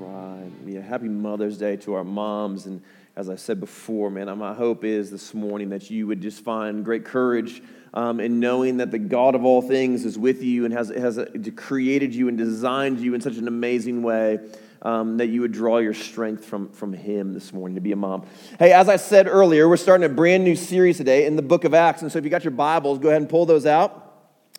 Right. Yeah. Happy Mother's Day to our moms. And as I said before, man, my hope is this morning that you would just find great courage um, in knowing that the God of all things is with you and has, has uh, created you and designed you in such an amazing way. Um, that you would draw your strength from, from Him this morning to be a mom. Hey, as I said earlier, we're starting a brand new series today in the book of Acts. And so if you got your Bibles, go ahead and pull those out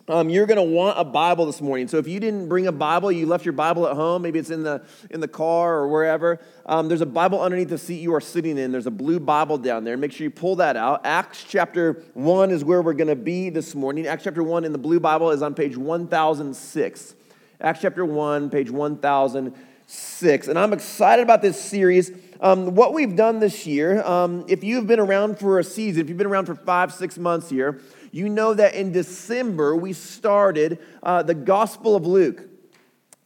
um, you're going to want a Bible this morning. So if you didn't bring a Bible, you left your Bible at home, maybe it's in the, in the car or wherever, um, there's a Bible underneath the seat you are sitting in. There's a blue Bible down there. Make sure you pull that out. Acts chapter 1 is where we're going to be this morning. Acts chapter 1 in the blue Bible is on page 1006. Acts chapter 1, page 1006. And I'm excited about this series. Um, what we've done this year, um, if you've been around for a season, if you've been around for five, six months here, you know that in December we started uh, the Gospel of Luke.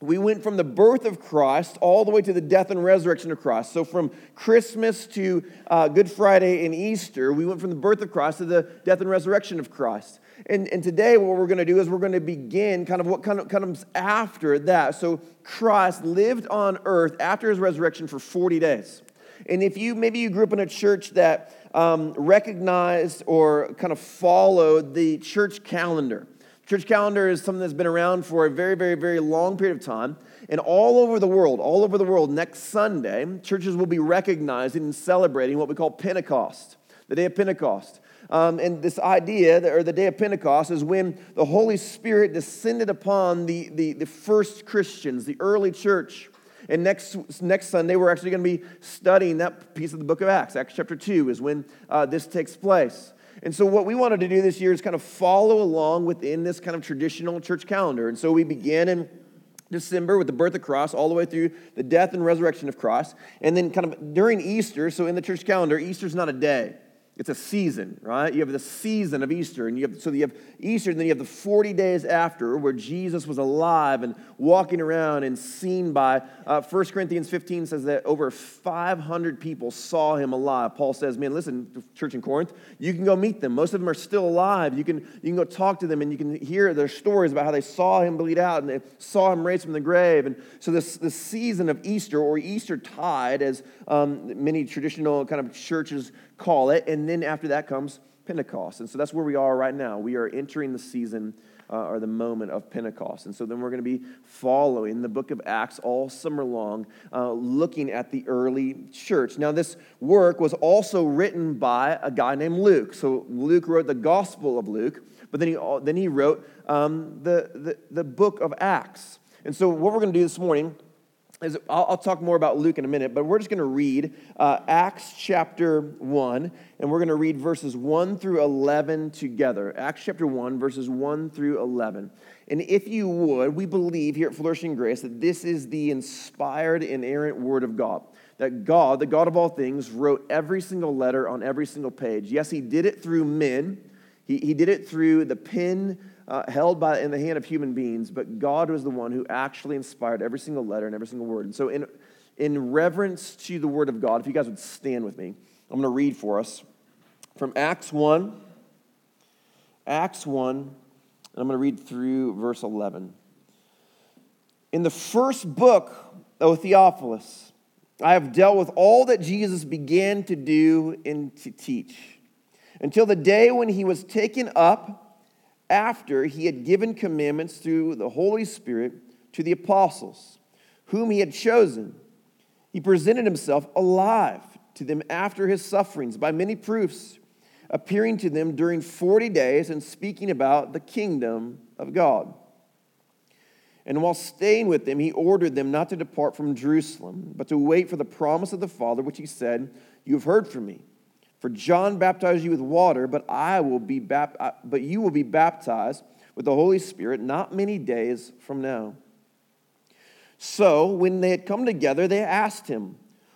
We went from the birth of Christ all the way to the death and resurrection of Christ. So, from Christmas to uh, Good Friday and Easter, we went from the birth of Christ to the death and resurrection of Christ. And, and today, what we're going to do is we're going to begin kind of what kind of comes after that. So, Christ lived on earth after his resurrection for 40 days. And if you maybe you grew up in a church that um, recognized or kind of followed the church calendar. Church calendar is something that's been around for a very, very, very long period of time. And all over the world, all over the world, next Sunday, churches will be recognizing and celebrating what we call Pentecost, the day of Pentecost. Um, and this idea, or the day of Pentecost, is when the Holy Spirit descended upon the, the, the first Christians, the early church. And next, next Sunday, we're actually going to be studying that piece of the book of Acts. Acts chapter 2 is when uh, this takes place. And so, what we wanted to do this year is kind of follow along within this kind of traditional church calendar. And so, we began in December with the birth of Christ, all the way through the death and resurrection of Christ. And then, kind of during Easter, so in the church calendar, Easter's not a day. It's a season, right? You have the season of Easter, and you have so you have Easter, and then you have the 40 days after where Jesus was alive and walking around and seen by. Uh, 1 Corinthians 15 says that over 500 people saw him alive. Paul says, Man, listen, church in Corinth, you can go meet them. Most of them are still alive. You can, you can go talk to them, and you can hear their stories about how they saw him bleed out and they saw him raised from the grave. And so, this, this season of Easter, or Easter tide, as um, many traditional kind of churches call it. And then after that comes Pentecost. And so that's where we are right now. We are entering the season uh, or the moment of Pentecost. And so then we're going to be following the book of Acts all summer long, uh, looking at the early church. Now, this work was also written by a guy named Luke. So Luke wrote the Gospel of Luke, but then he, then he wrote um, the, the, the book of Acts. And so what we're going to do this morning is I'll, I'll, talk more about Luke in a minute, but we're just going to read uh, Acts chapter 1, and we're going to read verses 1 through 11 together. Acts chapter 1, verses 1 through 11. And if you would, we believe here at Flourishing Grace that this is the inspired, inerrant word of God. That God, the God of all things, wrote every single letter on every single page. Yes, He did it through men, He, he did it through the pen uh, held by, in the hand of human beings, but God was the one who actually inspired every single letter and every single word. And so, in, in reverence to the word of God, if you guys would stand with me, I'm going to read for us from Acts 1. Acts 1, and I'm going to read through verse 11. In the first book, O Theophilus, I have dealt with all that Jesus began to do and to teach until the day when he was taken up after he had given commandments through the Holy Spirit to the apostles, whom he had chosen. He presented himself alive to them after his sufferings by many proofs, appearing to them during 40 days and speaking about the kingdom of God. And while staying with them, he ordered them not to depart from Jerusalem, but to wait for the promise of the Father, which he said, You have heard from me. For John baptized you with water, but I will be bap- uh, but you will be baptized with the Holy Spirit not many days from now. So when they had come together, they asked him,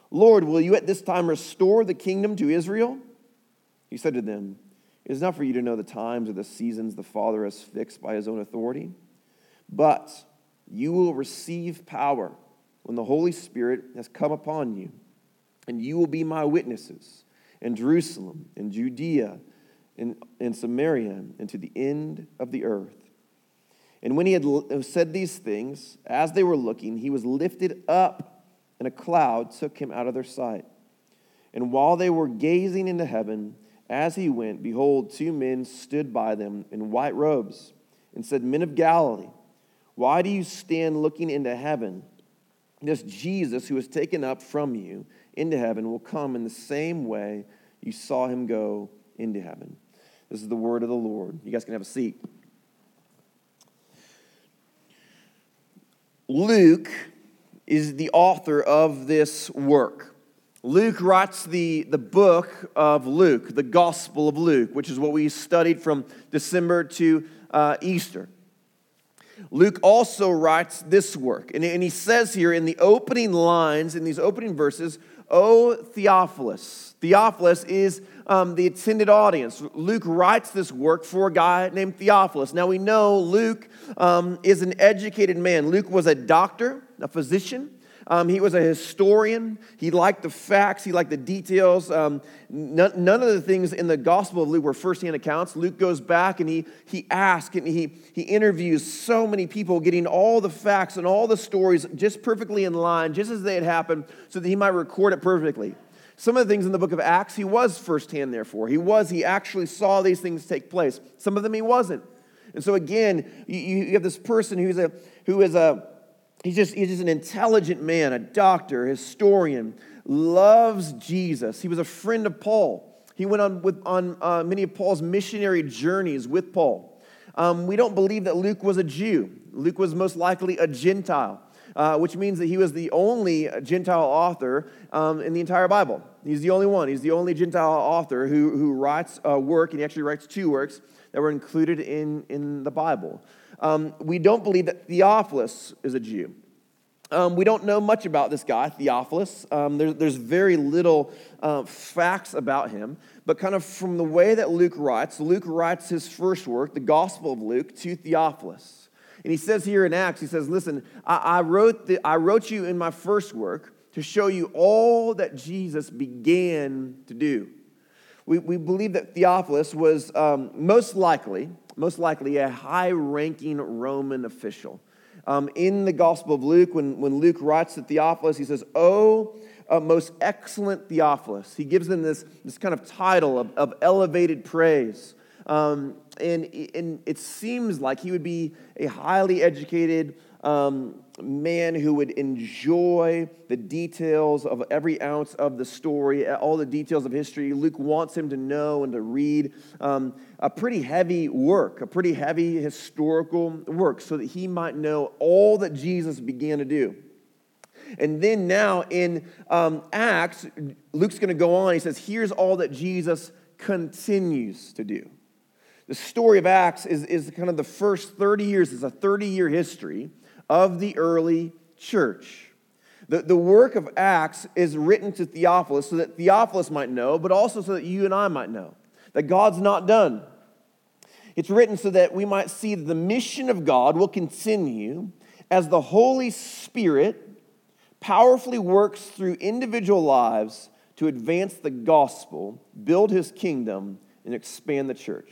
Lord, will you at this time restore the kingdom to Israel? He said to them, It is not for you to know the times or the seasons the Father has fixed by his own authority, but you will receive power when the Holy Spirit has come upon you, and you will be my witnesses in Jerusalem, in Judea, in Samaria, and to the end of the earth. And when he had said these things, as they were looking, he was lifted up, and a cloud took him out of their sight. And while they were gazing into heaven, as he went, behold, two men stood by them in white robes and said, Men of Galilee, why do you stand looking into heaven? This Jesus who was taken up from you into heaven will come in the same way you saw him go into heaven. This is the word of the Lord. You guys can have a seat. Luke is the author of this work. Luke writes the, the book of Luke, the Gospel of Luke, which is what we studied from December to uh, Easter. Luke also writes this work, and, and he says here in the opening lines, in these opening verses, O Theophilus. Theophilus is um, the attended audience. Luke writes this work for a guy named Theophilus. Now we know Luke um, is an educated man. Luke was a doctor, a physician. Um, he was a historian. He liked the facts, he liked the details. Um, none, none, of the things in the Gospel of Luke were firsthand accounts. Luke goes back and he, he asks and he, he interviews so many people, getting all the facts and all the stories just perfectly in line, just as they had happened, so that he might record it perfectly. Some of the things in the book of Acts, he was firsthand, therefore. He was, he actually saw these things take place. Some of them he wasn't. And so, again, you, you have this person who's a, who is a, He's just, he's just an intelligent man, a doctor, historian, loves Jesus. He was a friend of Paul. He went on, with, on uh, many of Paul's missionary journeys with Paul. Um, we don't believe that Luke was a Jew. Luke was most likely a Gentile, uh, which means that he was the only Gentile author um, in the entire Bible. He's the only one. He's the only Gentile author who, who writes a work, and he actually writes two works that were included in, in the Bible. Um, we don't believe that Theophilus is a Jew. Um, we don't know much about this guy, Theophilus. Um, there, there's very little uh, facts about him, but kind of from the way that Luke writes, Luke writes his first work, the Gospel of Luke, to Theophilus. And he says here in Acts, he says, Listen, I, I wrote, the, I wrote you in my first work to show you all that Jesus began to do. We, we believe that Theophilus was um, most likely most likely a high ranking Roman official. Um, in the Gospel of Luke, when, when Luke writes to Theophilus, he says, Oh, uh, most excellent Theophilus. He gives him this, this kind of title of, of elevated praise. Um, and, and it seems like he would be a highly educated, um, man who would enjoy the details of every ounce of the story, all the details of history. Luke wants him to know and to read um, a pretty heavy work, a pretty heavy historical work, so that he might know all that Jesus began to do. And then now in um, Acts, Luke's going to go on. He says, Here's all that Jesus continues to do. The story of Acts is, is kind of the first 30 years, it's a 30 year history of the early church. The, the work of Acts is written to Theophilus so that Theophilus might know, but also so that you and I might know that God's not done. It's written so that we might see that the mission of God will continue as the Holy Spirit powerfully works through individual lives to advance the gospel, build his kingdom, and expand the church.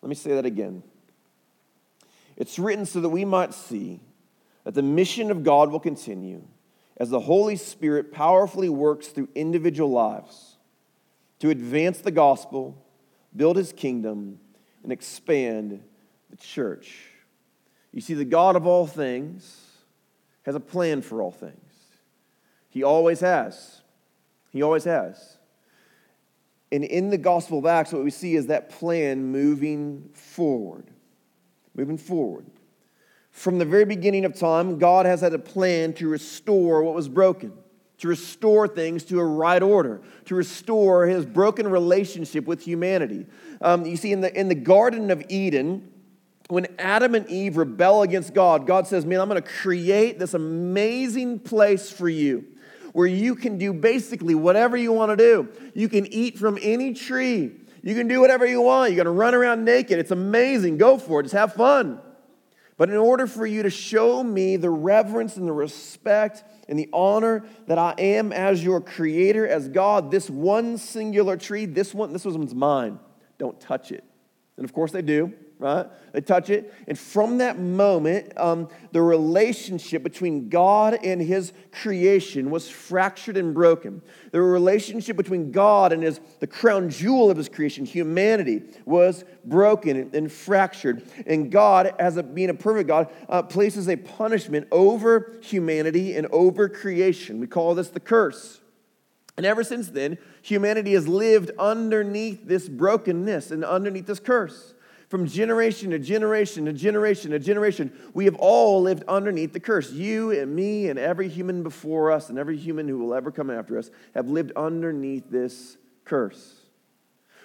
Let me say that again. It's written so that we might see that the mission of God will continue as the Holy Spirit powerfully works through individual lives to advance the gospel, build his kingdom, and expand the church. You see, the God of all things has a plan for all things. He always has. He always has. And in the Gospel of Acts, what we see is that plan moving forward. Moving forward. From the very beginning of time, God has had a plan to restore what was broken, to restore things to a right order, to restore his broken relationship with humanity. Um, you see, in the, in the Garden of Eden, when Adam and Eve rebel against God, God says, Man, I'm going to create this amazing place for you where you can do basically whatever you want to do. You can eat from any tree, you can do whatever you want. You're going to run around naked. It's amazing. Go for it, just have fun. But in order for you to show me the reverence and the respect and the honor that I am as your creator, as God, this one singular tree, this one, this one's mine. Don't touch it. And of course they do, right? They touch it. And from that moment, um, the relationship between God and his creation was fractured and broken. The relationship between God and his, the crown jewel of his creation, humanity, was broken and, fractured. And God, as a, being a perfect God, uh, places a punishment over humanity and over creation. We call this the curse. And ever since then, humanity has lived underneath this brokenness and underneath this curse. From generation to generation to generation to generation, we have all lived underneath the curse. You and me and every human before us and every human who will ever come after us have lived underneath this curse.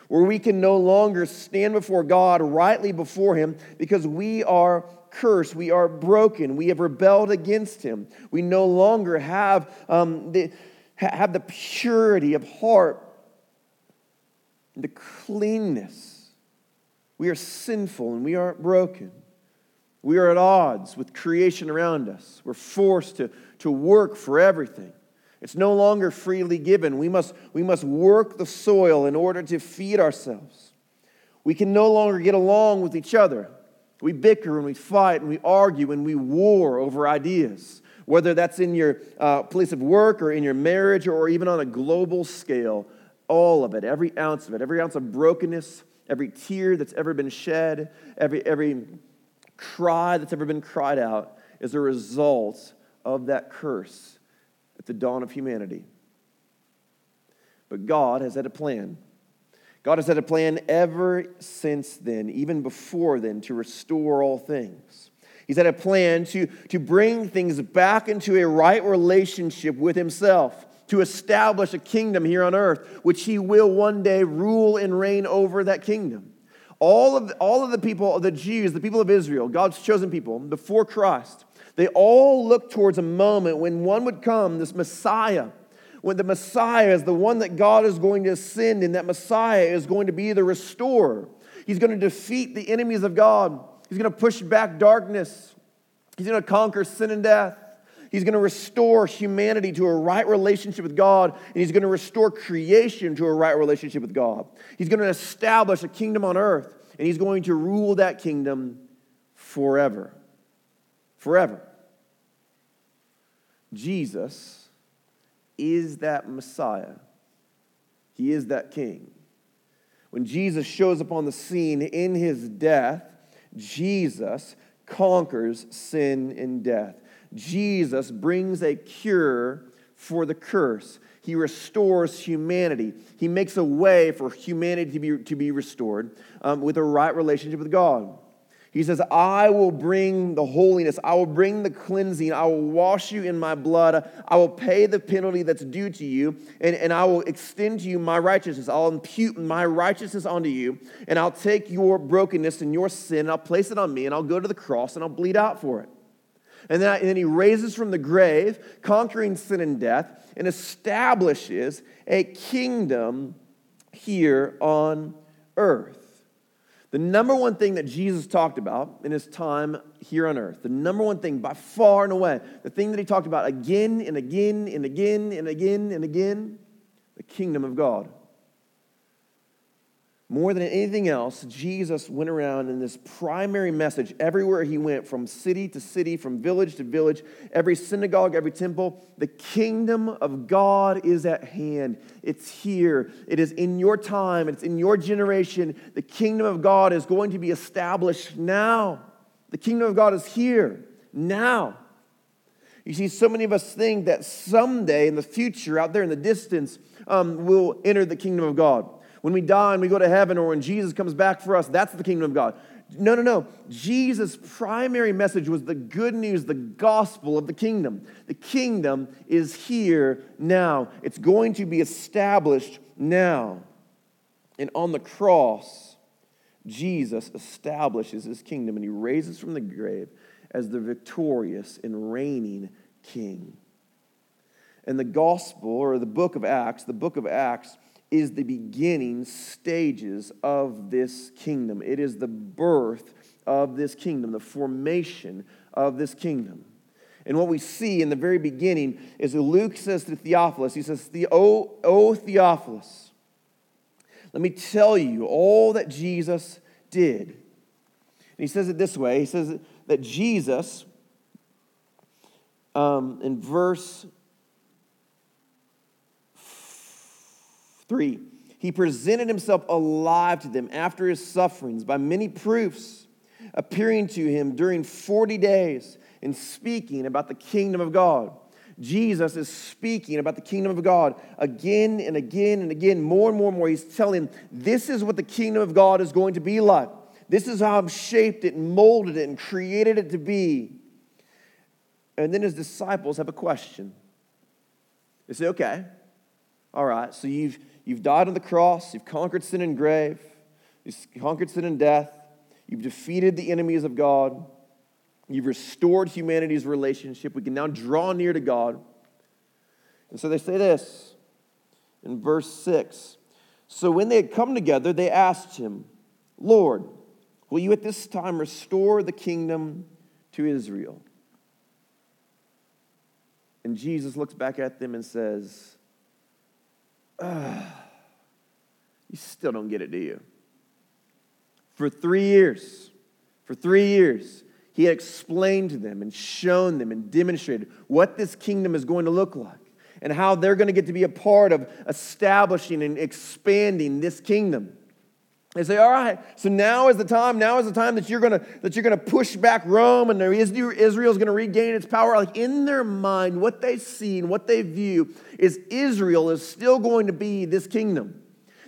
Where we can no longer stand before God rightly before Him because we are cursed, we are broken, we have rebelled against Him. We no longer have, um, the, have the purity of heart, the cleanness we are sinful and we are broken. We are at odds with creation around us. We're forced to, to work for everything. It's no longer freely given. We must, we must work the soil in order to feed ourselves. We can no longer get along with each other. We bicker and we fight and we argue and we war over ideas, whether that's in your uh, place of work or in your marriage or even on a global scale. All of it, every ounce of it, every ounce of brokenness, every tear that's ever been shed, every, every cry that's ever been cried out is a result of that curse at the dawn of humanity. But God has had a plan. God has had a plan ever since then, even before then, to restore all things. He's had a plan to, to bring things back into a right relationship with Himself to establish a kingdom here on earth, which he will one day rule and reign over that kingdom. All of, all of the people, the Jews, the people of Israel, God's chosen people, before Christ, they all look towards a moment when one would come, this Messiah, when the Messiah is the one that God is going to send, and that Messiah is going to be the restorer. He's going to defeat the enemies of God, He's going to push back darkness, He's going to conquer sin and death. He's going to restore humanity to a right relationship with God, and He's going to restore creation to a right relationship with God. He's going to establish a kingdom on earth, and He's going to rule that kingdom forever. Forever. Jesus is that Messiah, He is that King. When Jesus shows up on the scene in His death, Jesus conquers sin and death. Jesus brings a cure for the curse. He restores humanity. He makes a way for humanity to be, to be restored um, with a right relationship with God. He says, I will bring the holiness. I will bring the cleansing. I will wash you in my blood. I will pay the penalty that's due to you, and, and I will extend to you my righteousness. I'll impute my righteousness onto you, and I'll take your brokenness and your sin, and I'll place it on me, and I'll go to the cross, and I'll bleed out for it. And then, and then he raises from the grave, conquering sin and death, and establishes a kingdom here on earth. The number one thing that Jesus talked about in his time here on earth, the number one thing by far and away, the thing that he talked about again and again and again and again and again, the kingdom of God. More than anything else, Jesus went around in this primary message everywhere he went, from city to city, from village to village, every synagogue, every temple. The kingdom of God is at hand. It's here. It is in your time. It's in your generation. The kingdom of God is going to be established now. The kingdom of God is here now. You see, so many of us think that someday in the future, out there in the distance, um, we'll enter the kingdom of God. When we die and we go to heaven, or when Jesus comes back for us, that's the kingdom of God. No, no, no. Jesus' primary message was the good news, the gospel of the kingdom. The kingdom is here now, it's going to be established now. And on the cross, Jesus establishes his kingdom and he raises from the grave as the victorious and reigning king. And the gospel, or the book of Acts, the book of Acts, is the beginning stages of this kingdom. It is the birth of this kingdom, the formation of this kingdom. And what we see in the very beginning is that Luke says to Theophilus, he says, O, o Theophilus, let me tell you all that Jesus did. And he says it this way He says that Jesus, um, in verse 3, he presented himself alive to them after his sufferings by many proofs, appearing to him during 40 days and speaking about the kingdom of God. Jesus is speaking about the kingdom of God again and again and again, more and more and more. He's telling This is what the kingdom of God is going to be like. This is how I've shaped it and molded it and created it to be. And then his disciples have a question. They say, Okay, all right, so you've, you've died on the cross, you've conquered sin and grave, you've conquered sin and death, you've defeated the enemies of God. You've restored humanity's relationship. We can now draw near to God. And so they say this in verse 6 So when they had come together, they asked him, Lord, will you at this time restore the kingdom to Israel? And Jesus looks back at them and says, You still don't get it, do you? For three years, for three years, he had explained to them and shown them and demonstrated what this kingdom is going to look like and how they're going to get to be a part of establishing and expanding this kingdom. They say, all right, so now is the time, now is the time that you're gonna that you're gonna push back Rome and Israel is gonna regain its power. Like in their mind, what they see and what they view is Israel is still going to be this kingdom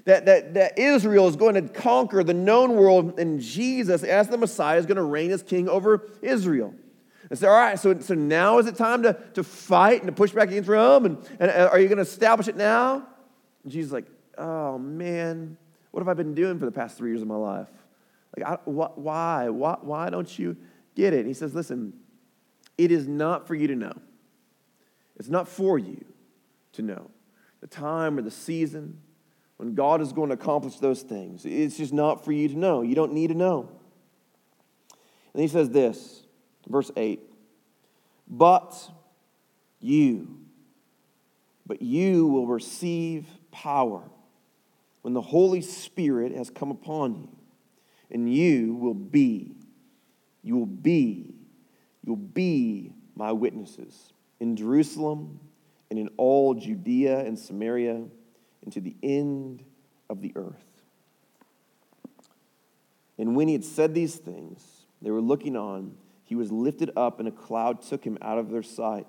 that, that, that Israel is going to conquer the known world, and Jesus, as the Messiah, is going to reign as king over Israel. And say, all right, so, so now is it time to, to fight and to push back against Rome? And, and are you going to establish it now? And Jesus is like, oh man, what have I been doing for the past three years of my life? Like, I, wh- why? why? Why don't you get it? And he says, listen, it is not for you to know. It's not for you to know the time or the season when God is going to accomplish those things. It's just not for you to know. You don't need to know. And he says this, verse 8 But you, but you will receive power when the Holy Spirit has come upon you, and you will be, you will be, you will be my witnesses in Jerusalem and in all Judea and Samaria and to the end of the earth. And when he had said these things, they were looking on. He was lifted up, and a cloud took him out of their sight.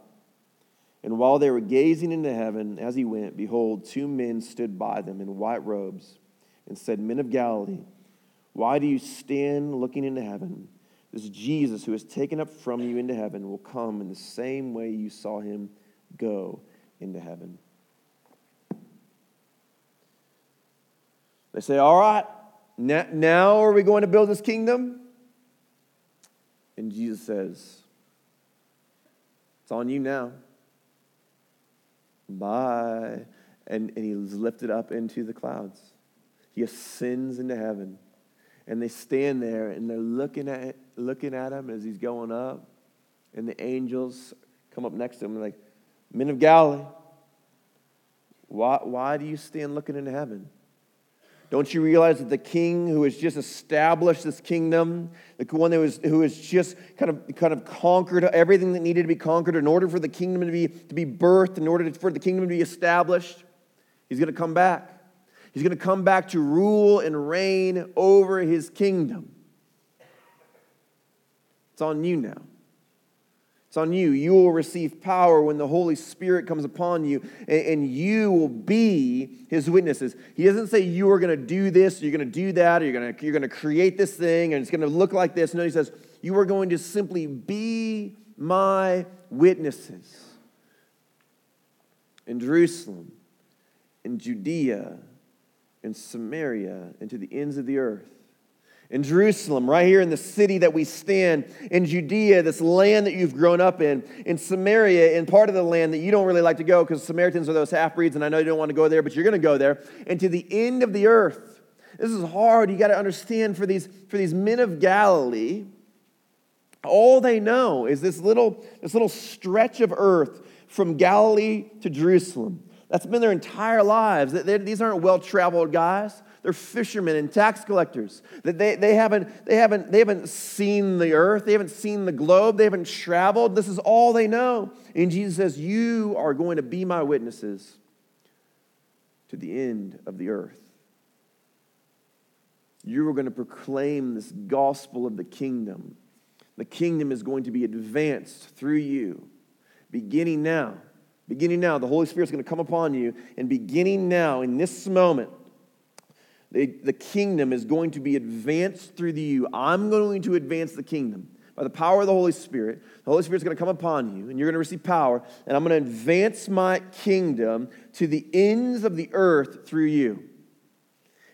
And while they were gazing into heaven as he went, behold, two men stood by them in white robes and said, Men of Galilee, why do you stand looking into heaven? This Jesus, who is taken up from you into heaven, will come in the same way you saw him go into heaven. They say, All right, now are we going to build this kingdom? And Jesus says, It's on you now. Bye. And, and he's lifted up into the clouds. He ascends into heaven. And they stand there and they're looking at, looking at him as he's going up. And the angels come up next to him and like, Men of Galilee, why, why do you stand looking into heaven? Don't you realize that the king who has just established this kingdom, the one who has just kind of, kind of conquered everything that needed to be conquered in order for the kingdom to be, to be birthed, in order for the kingdom to be established, he's going to come back. He's going to come back to rule and reign over his kingdom. It's on you now. It's on you. You will receive power when the Holy Spirit comes upon you, and, and you will be his witnesses. He doesn't say you are going to do this, you're going to do that, or you're going you're going to create this thing, and it's going to look like this. No, he says, you are going to simply be my witnesses in Jerusalem, in Judea, in Samaria, and to the ends of the earth in Jerusalem, right here in the city that we stand, in Judea, this land that you've grown up in, in Samaria, in part of the land that you don't really like to go because Samaritans are those half breeds, and I know you don't want to go there, but you're going to go there, and to the end of the earth. This is hard. You got to understand for these, for these men of Galilee, all they know is this little, this little stretch of earth from Galilee to Jerusalem. That's been their entire lives. These aren't well traveled guys. They're fishermen and tax collectors. That they, they, haven't, they, haven't, they haven't seen the earth, they haven't seen the globe, they haven't traveled. This is all they know. And Jesus says, You are going to be my witnesses to the end of the earth. You are going to proclaim this gospel of the kingdom. The kingdom is going to be advanced through you, beginning now. Beginning now, the Holy Spirit is going to come upon you, and beginning now, in this moment, the, the kingdom is going to be advanced through you. I'm going to advance the kingdom by the power of the Holy Spirit. The Holy Spirit's going to come upon you, and you're going to receive power, and I'm going to advance my kingdom to the ends of the earth through you.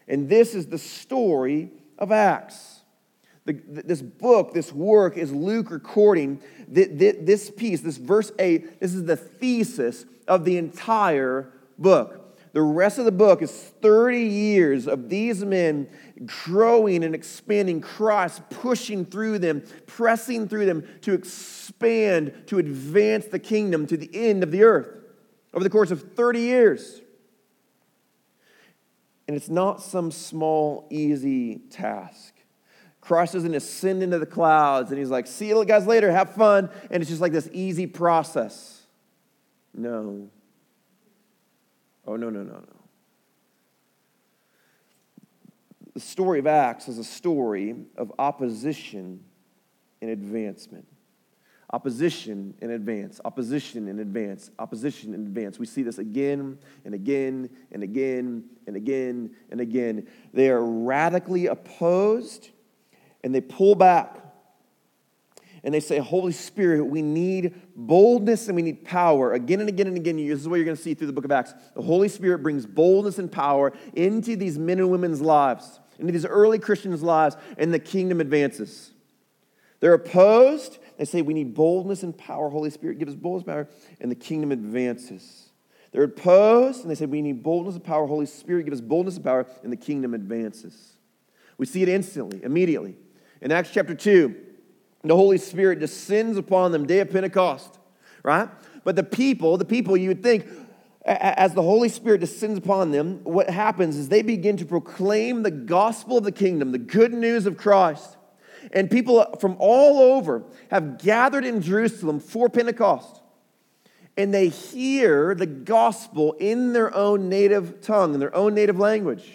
And this is the story of Acts. The, this book, this work, is Luke recording this piece, this verse 8. This is the thesis of the entire book. The rest of the book is 30 years of these men growing and expanding Christ, pushing through them, pressing through them to expand, to advance the kingdom to the end of the earth over the course of 30 years. And it's not some small, easy task. Christ doesn't ascend into the clouds and he's like, see you guys later, have fun. And it's just like this easy process. No. Oh, no, no, no, no. The story of Acts is a story of opposition and advancement. Opposition in advance, opposition in advance, opposition in advance. We see this again and again and again and again and again. They are radically opposed and they pull back and they say, Holy Spirit, we need boldness and we need power. Again and again and again, this is what you're going to see through the book of Acts. The Holy Spirit brings boldness and power into these men and women's lives, into these early Christians' lives, and the kingdom advances. They're opposed. They say, We need boldness and power. Holy Spirit, give us boldness and power, and the kingdom advances. They're opposed, and they say, We need boldness and power. Holy Spirit, give us boldness and power, and the kingdom advances. We see it instantly, immediately. In Acts chapter 2, the Holy Spirit descends upon them day of Pentecost, right? But the people, the people you would think, as the Holy Spirit descends upon them, what happens is they begin to proclaim the gospel of the kingdom, the good news of Christ. And people from all over have gathered in Jerusalem for Pentecost. And they hear the gospel in their own native tongue, in their own native language.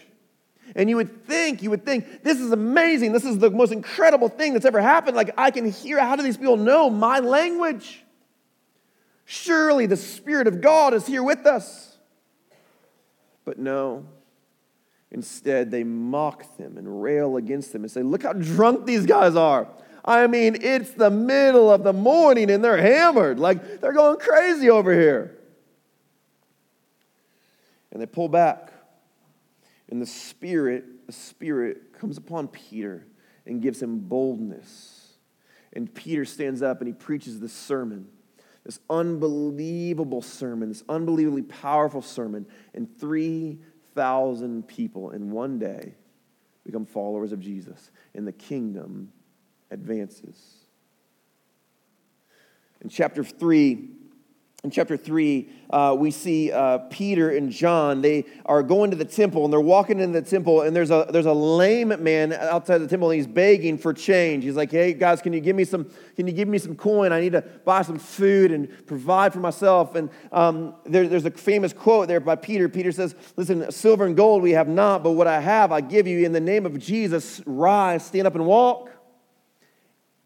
And you would think, you would think, this is amazing. This is the most incredible thing that's ever happened. Like, I can hear, how do these people know my language? Surely the Spirit of God is here with us. But no. Instead, they mock them and rail against them and say, Look how drunk these guys are. I mean, it's the middle of the morning and they're hammered. Like, they're going crazy over here. And they pull back and the Spirit, the Spirit comes upon Peter and gives him boldness. And Peter stands up and he preaches this sermon, this unbelievable sermon, this unbelievably powerful sermon. And 3,000 people in one day become followers of Jesus, and the kingdom advances. In chapter 3, in chapter 3, uh, we see uh, Peter and John. They are going to the temple and they're walking in the temple, and there's a, there's a lame man outside the temple, and he's begging for change. He's like, Hey, guys, can you give me some, can you give me some coin? I need to buy some food and provide for myself. And um, there, there's a famous quote there by Peter. Peter says, Listen, silver and gold we have not, but what I have I give you. In the name of Jesus, rise, stand up, and walk.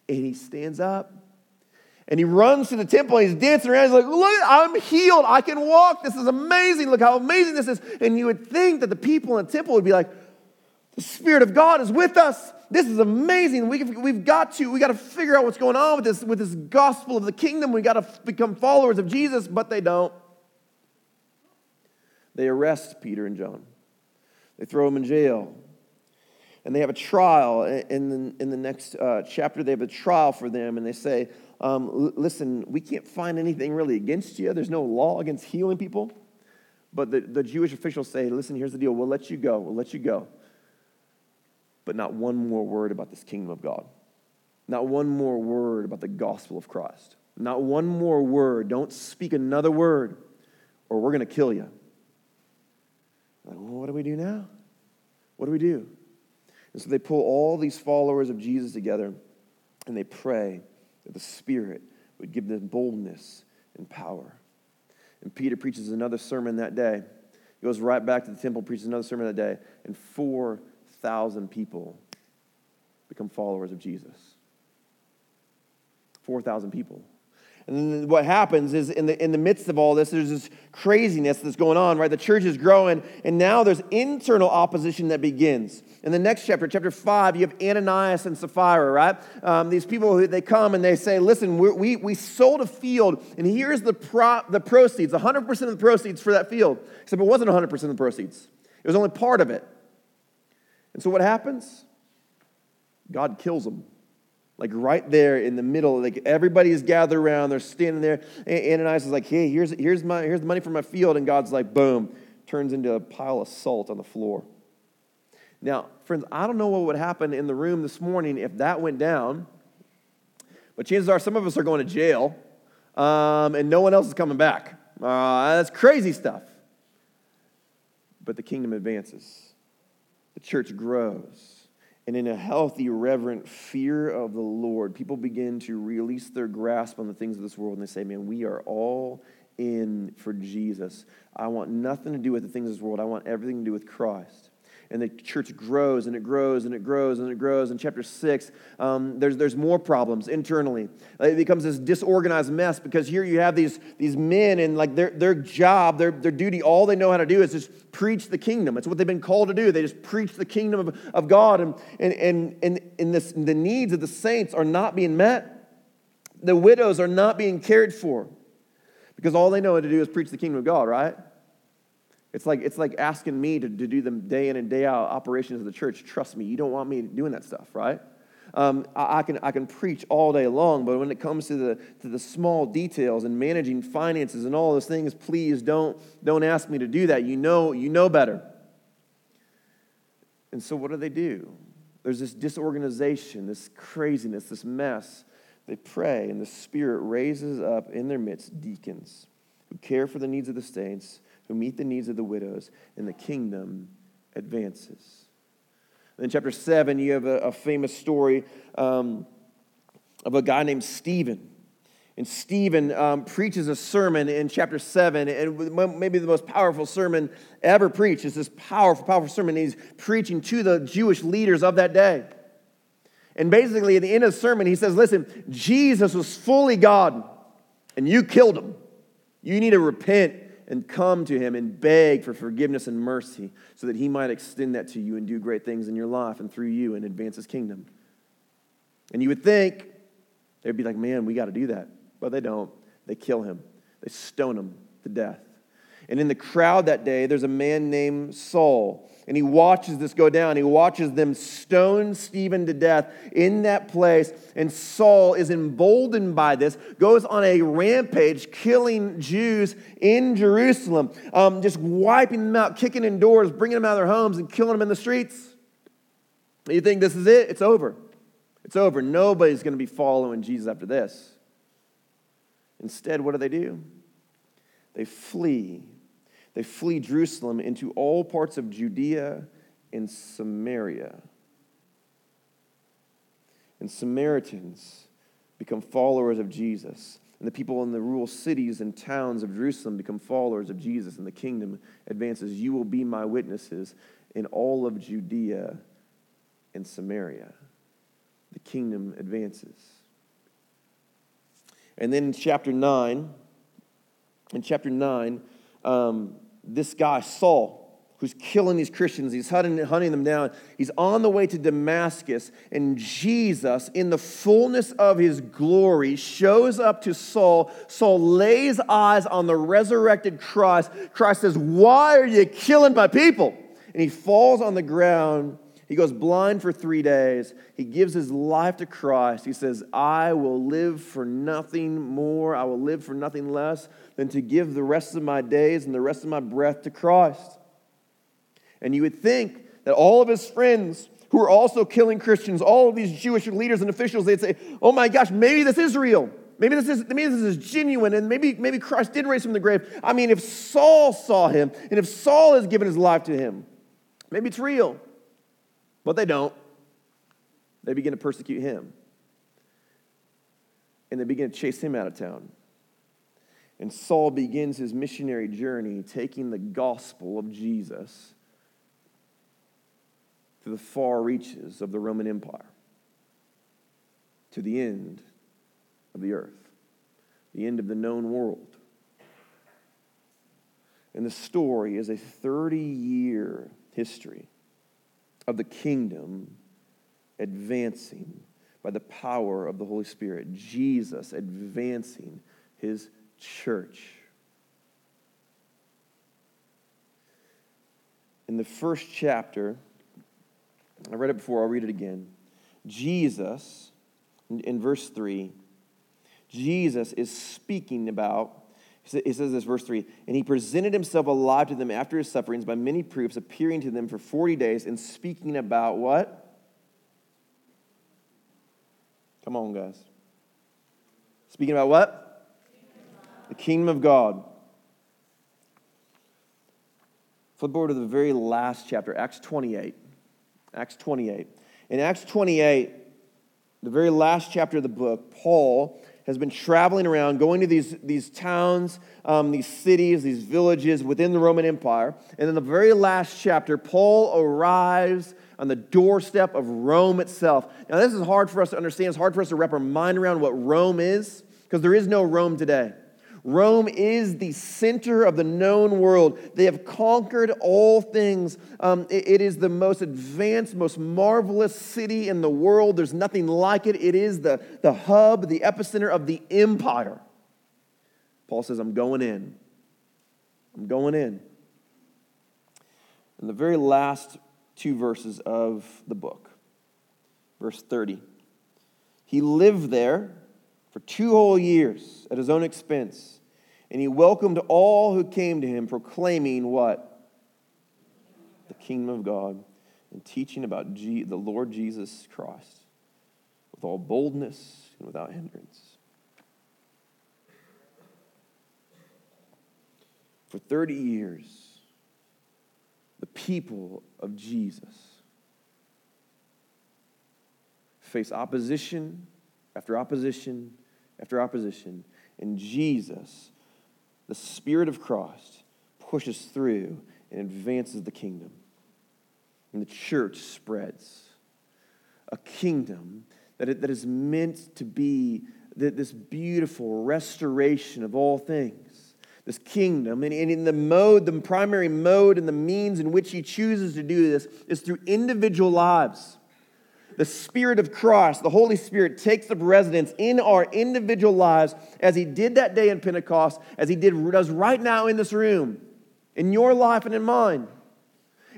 And he stands up and he runs to the temple and he's dancing around. He's like, Look, I'm healed. I can walk. This is amazing. Look how amazing this is. And you would think that the people in the temple would be like, The Spirit of God is with us. This is amazing. We, we've got to, we got to figure out what's going on with this, with this gospel of the kingdom. We got to become followers of Jesus, but they don't. They arrest Peter and John. They throw them in jail. And they have a trial. In the, in the next uh, chapter, they have a trial for them, and they say, um, listen, we can't find anything really against you. There's no law against healing people. But the, the Jewish officials say, listen, here's the deal. We'll let you go. We'll let you go. But not one more word about this kingdom of God. Not one more word about the gospel of Christ. Not one more word. Don't speak another word, or we're going to kill you. Like, well, what do we do now? What do we do? And so they pull all these followers of Jesus together and they pray that the Spirit would give them boldness and power. And Peter preaches another sermon that day. He goes right back to the temple, preaches another sermon that day, and 4,000 people become followers of Jesus. 4,000 people. And what happens is in the, in the midst of all this, there's this craziness that's going on, right? The church is growing, and now there's internal opposition that begins. In the next chapter, chapter 5, you have Ananias and Sapphira, right? Um, these people, who they come and they say, listen, we, we sold a field, and here's the, pro, the proceeds, 100% of the proceeds for that field. Except it wasn't 100% of the proceeds. It was only part of it. And so what happens? God kills them like right there in the middle like everybody's gathered around they're standing there. Ananias is like hey here's, here's, my, here's the money for my field and god's like boom turns into a pile of salt on the floor. Now friends i don't know what would happen in the room this morning if that went down but chances are some of us are going to jail um, and no one else is coming back. Uh, that's crazy stuff. But the kingdom advances. The church grows and in a healthy, reverent fear of the Lord, people begin to release their grasp on the things of this world and they say, Man, we are all in for Jesus. I want nothing to do with the things of this world. I want everything to do with Christ and the church grows and it grows and it grows and it grows. In chapter six, um, there's, there's more problems internally. It becomes this disorganized mess because here you have these, these men and like their, their job, their, their duty, all they know how to do is just preach the kingdom. It's what they've been called to do. They just preach the kingdom of, of God and, and, and, and, and this, the needs of the saints are not being met. The widows are not being cared for because all they know how to do is preach the kingdom of God, right? It's like, it's like asking me to, to do the day in and day out operations of the church. Trust me, you don't want me doing that stuff, right? Um, I, I, can, I can preach all day long, but when it comes to the, to the small details and managing finances and all those things, please don't, don't ask me to do that. You know, you know better. And so, what do they do? There's this disorganization, this craziness, this mess. They pray, and the Spirit raises up in their midst deacons who care for the needs of the saints who meet the needs of the widows, and the kingdom advances. In chapter 7, you have a, a famous story um, of a guy named Stephen. And Stephen um, preaches a sermon in chapter 7, and maybe the most powerful sermon ever preached. It's this powerful, powerful sermon. He's preaching to the Jewish leaders of that day. And basically, at the end of the sermon, he says, Listen, Jesus was fully God, and you killed him. You need to repent and come to him and beg for forgiveness and mercy so that he might extend that to you and do great things in your life and through you and advance his kingdom. And you would think they'd be like, man, we got to do that. But they don't. They kill him, they stone him to death. And in the crowd that day, there's a man named Saul. And he watches this go down. He watches them stone Stephen to death in that place. And Saul is emboldened by this, goes on a rampage, killing Jews in Jerusalem, um, just wiping them out, kicking in doors, bringing them out of their homes, and killing them in the streets. You think this is it? It's over. It's over. Nobody's going to be following Jesus after this. Instead, what do they do? They flee they flee Jerusalem into all parts of Judea and Samaria. And Samaritans become followers of Jesus. And the people in the rural cities and towns of Jerusalem become followers of Jesus, and the kingdom advances. You will be my witnesses in all of Judea and Samaria. The kingdom advances. And then in chapter 9, in chapter 9, um, this guy, Saul, who's killing these Christians, he's hunting, hunting them down. He's on the way to Damascus, and Jesus, in the fullness of his glory, shows up to Saul. Saul lays eyes on the resurrected Christ. Christ says, Why are you killing my people? And he falls on the ground he goes blind for three days. He gives his life to Christ. He says, I will live for nothing more. I will live for nothing less than to give the rest of my days and the rest of my breath to Christ. And you would think that all of his friends who are also killing Christians, all of these Jewish leaders and officials, they'd say, Oh my gosh, maybe this is real. Maybe this is, maybe this is genuine, and maybe, maybe Christ did raise him from the grave. I mean, if Saul saw him, and if Saul has given his life to him, maybe it's real. But they don't. They begin to persecute him. And they begin to chase him out of town. And Saul begins his missionary journey, taking the gospel of Jesus to the far reaches of the Roman Empire, to the end of the earth, the end of the known world. And the story is a 30 year history of the kingdom advancing by the power of the Holy Spirit. Jesus advancing his church. In the first chapter, I read it before, I'll read it again. Jesus, in verse 3, Jesus is speaking about, he says this, verse 3, and he presented himself alive to them after his sufferings by many proofs, appearing to them for 40 days and speaking about what? Come on, guys. Speaking about what? The kingdom of God. Flip over to the very last chapter, Acts 28. Acts 28. In Acts 28, the very last chapter of the book, Paul has been traveling around, going to these, these towns, um, these cities, these villages within the Roman Empire. And in the very last chapter, Paul arrives on the doorstep of Rome itself. Now, this is hard for us to understand. It's hard for us to wrap our mind around what Rome is, because there is no Rome today. Rome is the center of the known world. They have conquered all things. Um, it, it is the most advanced, most marvelous city in the world. There's nothing like it. It is the, the hub, the epicenter of the empire. Paul says, I'm going in. I'm going in. In the very last two verses of the book, verse 30, he lived there for two whole years at his own expense. And he welcomed all who came to him, proclaiming what? The kingdom of God and teaching about G- the Lord Jesus Christ with all boldness and without hindrance. For 30 years, the people of Jesus face opposition after opposition after opposition. And Jesus, the Spirit of Christ, pushes through and advances the kingdom. And the church spreads. A kingdom that, that is meant to be this beautiful restoration of all things. This kingdom, and in the mode, the primary mode and the means in which he chooses to do this is through individual lives the Spirit of Christ, the Holy Spirit, takes up residence in our individual lives as He did that day in Pentecost, as He did, does right now in this room, in your life and in mine.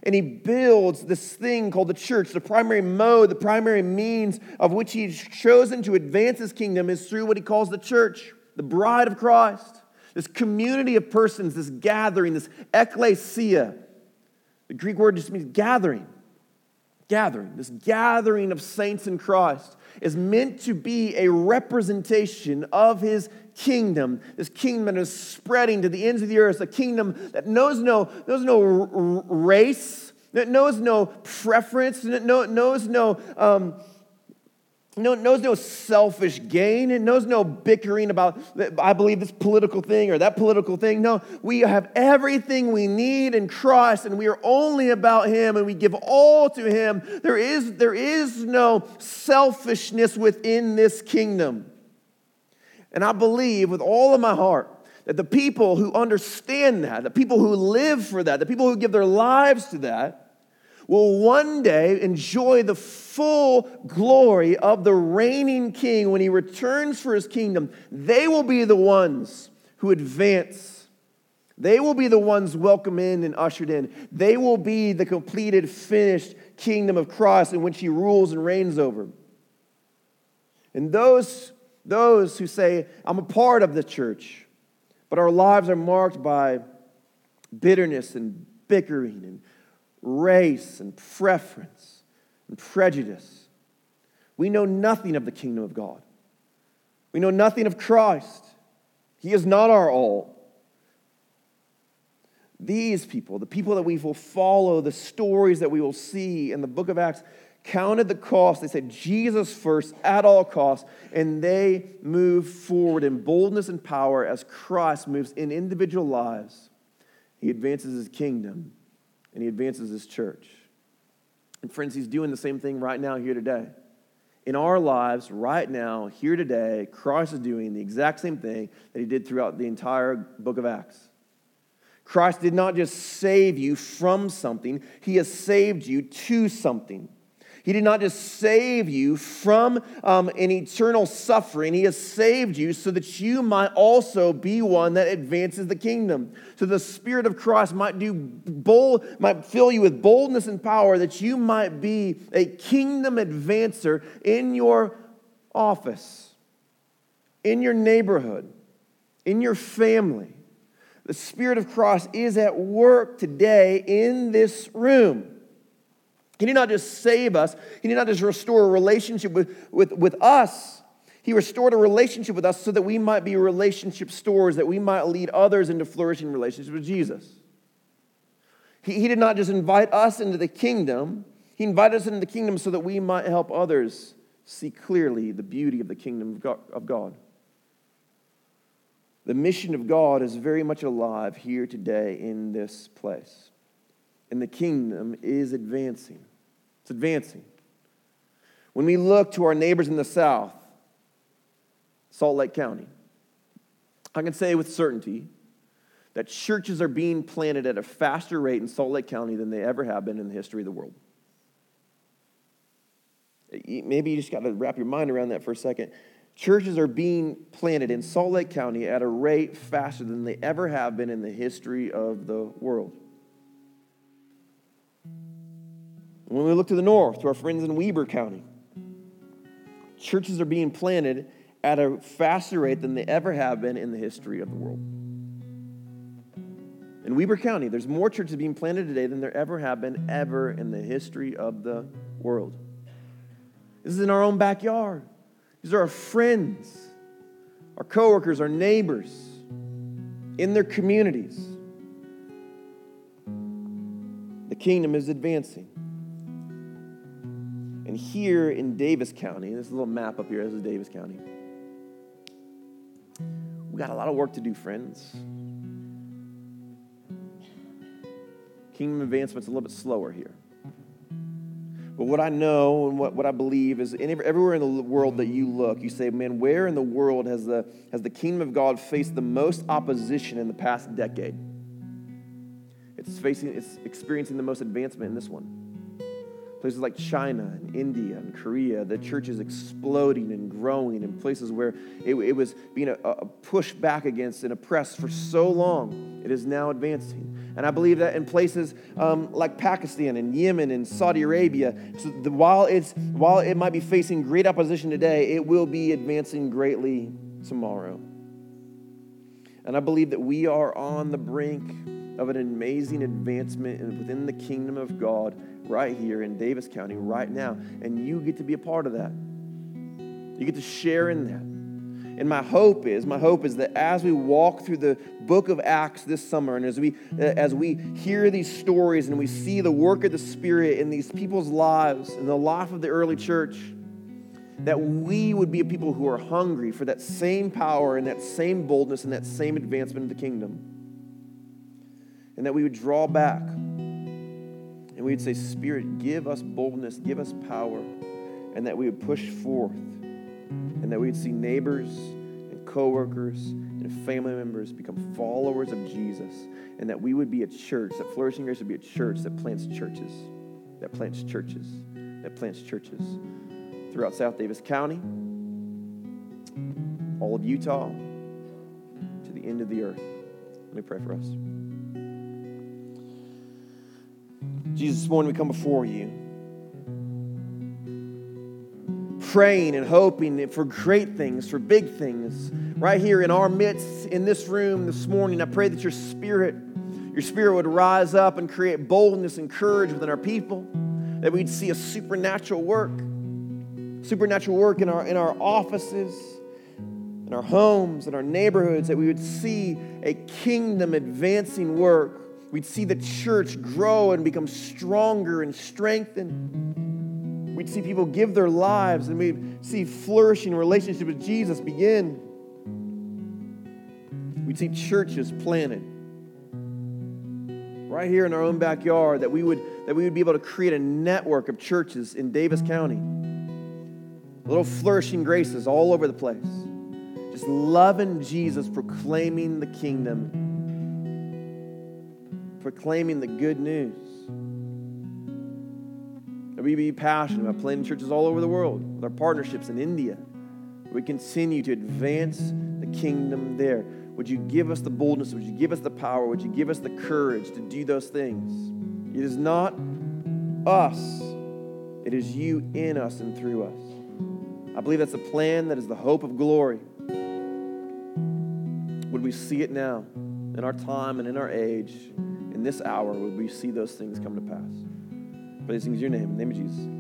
And He builds this thing called the church. The primary mode, the primary means of which He's chosen to advance His kingdom is through what He calls the church, the bride of Christ. This community of persons, this gathering, this ecclesia. The Greek word just means gathering gathering, this gathering of saints in Christ, is meant to be a representation of his kingdom. This kingdom that is spreading to the ends of the earth, a kingdom that knows no, knows no race, that knows no preference, that knows no. Um, no, knows no selfish gain. It knows no bickering about, I believe this political thing or that political thing. No, we have everything we need in Christ and we are only about Him and we give all to Him. There is, there is no selfishness within this kingdom. And I believe with all of my heart that the people who understand that, the people who live for that, the people who give their lives to that, will one day enjoy the full glory of the reigning king when he returns for his kingdom. They will be the ones who advance. They will be the ones welcomed in and ushered in. They will be the completed, finished kingdom of Christ in which he rules and reigns over. And those, those who say, I'm a part of the church, but our lives are marked by bitterness and bickering and race and preference and prejudice. We know nothing of the kingdom of God. We know nothing of Christ. He is not our all. these people, the people that we will follow, the stories that we will see in the book of Acts, counted the cost. They said, Jesus first at all costs. And they move forward in boldness and power as Christ moves in individual lives. He advances his kingdom and he advances his church. And friends, he's doing the same thing right now, here today. In our lives, right now, here today, Christ is doing the exact same thing that he did throughout the entire book of Acts. Christ did not just save you from something, he has saved you to something. He did not just save you from um, an eternal suffering. He has saved you so that you might also be one that advances the kingdom. So the Spirit of Christ might do bold, might fill you with boldness and power that you might be a kingdom advancer in your office, in your neighborhood, in your family. The Spirit of Christ is at work today in this room. He did not just save us, He did not just restore a relationship with, with, with us. He restored a relationship with us so that we might be relationship stores, that we might lead others into flourishing relationships with Jesus. He, he did not just invite us into the kingdom, He invited us into the kingdom so that we might help others see clearly the beauty of the kingdom of God. The mission of God is very much alive here today in this place. And the kingdom is advancing. It's advancing. When we look to our neighbors in the south, Salt Lake County, I can say with certainty that churches are being planted at a faster rate in Salt Lake County than they ever have been in the history of the world. Maybe you just got to wrap your mind around that for a second. Churches are being planted in Salt Lake County at a rate faster than they ever have been in the history of the world. When we look to the north, to our friends in Weber County, churches are being planted at a faster rate than they ever have been in the history of the world. In Weber County, there's more churches being planted today than there ever have been ever in the history of the world. This is in our own backyard. These are our friends, our coworkers, our neighbors, in their communities. The kingdom is advancing. And here in Davis County, this little map up here, this is Davis County. We got a lot of work to do, friends. Kingdom advancement's a little bit slower here. But what I know and what, what I believe is in, everywhere in the world that you look, you say, man, where in the world has the, has the kingdom of God faced the most opposition in the past decade? It's facing, it's experiencing the most advancement in this one. Places like China and India and Korea, the church is exploding and growing in places where it, it was being a, a pushed back against and oppressed for so long. It is now advancing. And I believe that in places um, like Pakistan and Yemen and Saudi Arabia, so the, while, it's, while it might be facing great opposition today, it will be advancing greatly tomorrow. And I believe that we are on the brink of an amazing advancement within the kingdom of God right here in Davis County right now. And you get to be a part of that. You get to share in that. And my hope is, my hope is that as we walk through the book of Acts this summer, and as we uh, as we hear these stories and we see the work of the Spirit in these people's lives, in the life of the early church, that we would be a people who are hungry for that same power and that same boldness and that same advancement of the kingdom. And that we would draw back and we'd say, Spirit, give us boldness, give us power, and that we would push forth, and that we'd see neighbors and coworkers and family members become followers of Jesus, and that we would be a church, that Flourishing Grace would be a church that plants churches, that plants churches, that plants churches throughout South Davis County, all of Utah, to the end of the earth. Let me pray for us. Jesus, this morning we come before you, praying and hoping for great things, for big things, right here in our midst, in this room this morning. I pray that your spirit, your spirit would rise up and create boldness and courage within our people, that we'd see a supernatural work, supernatural work in our, in our offices, in our homes, in our neighborhoods, that we would see a kingdom advancing work We'd see the church grow and become stronger and strengthened. We'd see people give their lives and we'd see flourishing relationships with Jesus begin. We'd see churches planted right here in our own backyard that we would that we would be able to create a network of churches in Davis County. Little flourishing graces all over the place. Just loving Jesus, proclaiming the kingdom, proclaiming the good news. That we be passionate about planting churches all over the world with our partnerships in India. We continue to advance the kingdom there. Would you give us the boldness? Would you give us the power? Would you give us the courage to do those things? It is not us, it is you in us and through us. I believe that's a plan that is the hope of glory. Would we see it now in our time and in our age, in this hour? Would we see those things come to pass? Things in your name, in the name of Jesus.